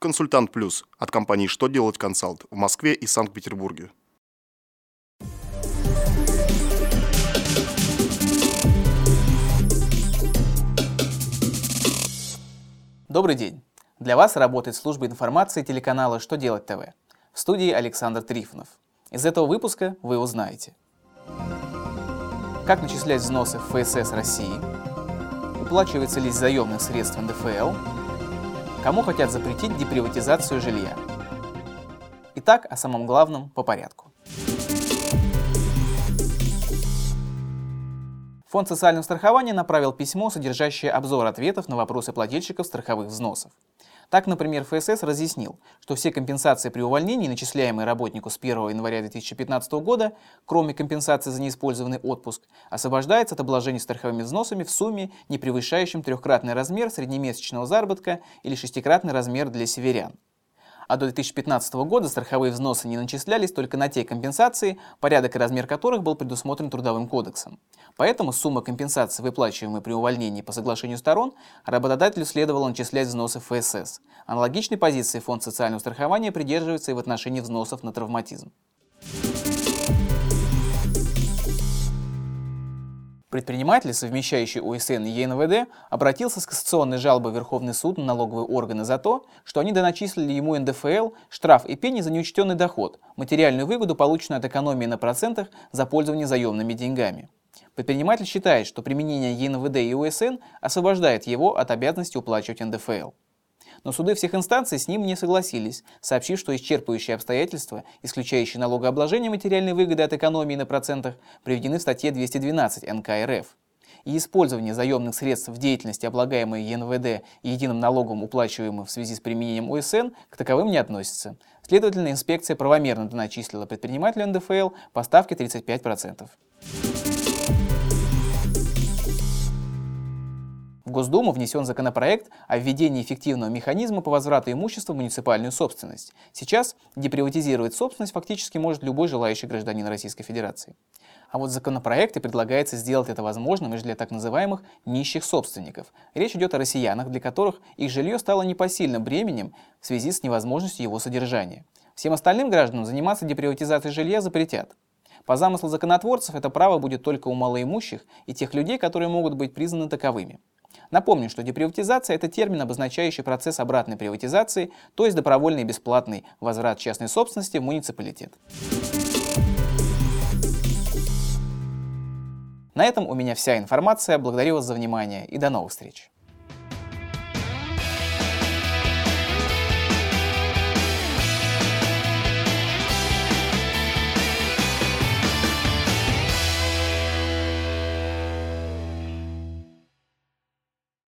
Консультант Плюс от компании «Что делать консалт» в Москве и Санкт-Петербурге. Добрый день! Для вас работает служба информации телеканала «Что делать ТВ». В студии Александр Трифонов. Из этого выпуска вы узнаете Как начислять взносы в ФСС России? Уплачивается ли заемных средств НДФЛ? Кому хотят запретить деприватизацию жилья? Итак, о самом главном по порядку. Фонд социального страхования направил письмо, содержащее обзор ответов на вопросы плательщиков страховых взносов. Так, например, ФСС разъяснил, что все компенсации при увольнении, начисляемые работнику с 1 января 2015 года, кроме компенсации за неиспользованный отпуск, освобождаются от обложения страховыми взносами в сумме, не превышающем трехкратный размер среднемесячного заработка или шестикратный размер для северян а до 2015 года страховые взносы не начислялись только на те компенсации, порядок и размер которых был предусмотрен Трудовым кодексом. Поэтому сумма компенсации, выплачиваемой при увольнении по соглашению сторон, работодателю следовало начислять взносы ФСС. Аналогичной позиции Фонд социального страхования придерживается и в отношении взносов на травматизм. Предприниматель, совмещающий УСН и ЕНВД, обратился с кассационной жалобой в Верховный суд на налоговые органы за то, что они доначислили ему НДФЛ, штраф и пени за неучтенный доход, материальную выгоду, полученную от экономии на процентах за пользование заемными деньгами. Предприниматель считает, что применение ЕНВД и УСН освобождает его от обязанности уплачивать НДФЛ но суды всех инстанций с ним не согласились, сообщив, что исчерпывающие обстоятельства, исключающие налогообложение материальной выгоды от экономии на процентах, приведены в статье 212 НК РФ. И использование заемных средств в деятельности, облагаемой ЕНВД и единым налогом, уплачиваемым в связи с применением ОСН, к таковым не относится. Следовательно, инспекция правомерно доначислила предпринимателю НДФЛ по ставке 35%. В Госдуму внесен законопроект о введении эффективного механизма по возврату имущества в муниципальную собственность. Сейчас деприватизировать собственность фактически может любой желающий гражданин Российской Федерации. А вот в законопроекте предлагается сделать это возможным лишь для так называемых нищих собственников. Речь идет о россиянах, для которых их жилье стало непосильным бременем в связи с невозможностью его содержания. Всем остальным гражданам заниматься деприватизацией жилья запретят. По замыслу законотворцев это право будет только у малоимущих и тех людей, которые могут быть признаны таковыми. Напомню, что деприватизация – это термин, обозначающий процесс обратной приватизации, то есть добровольный и бесплатный возврат частной собственности в муниципалитет. На этом у меня вся информация. Благодарю вас за внимание и до новых встреч.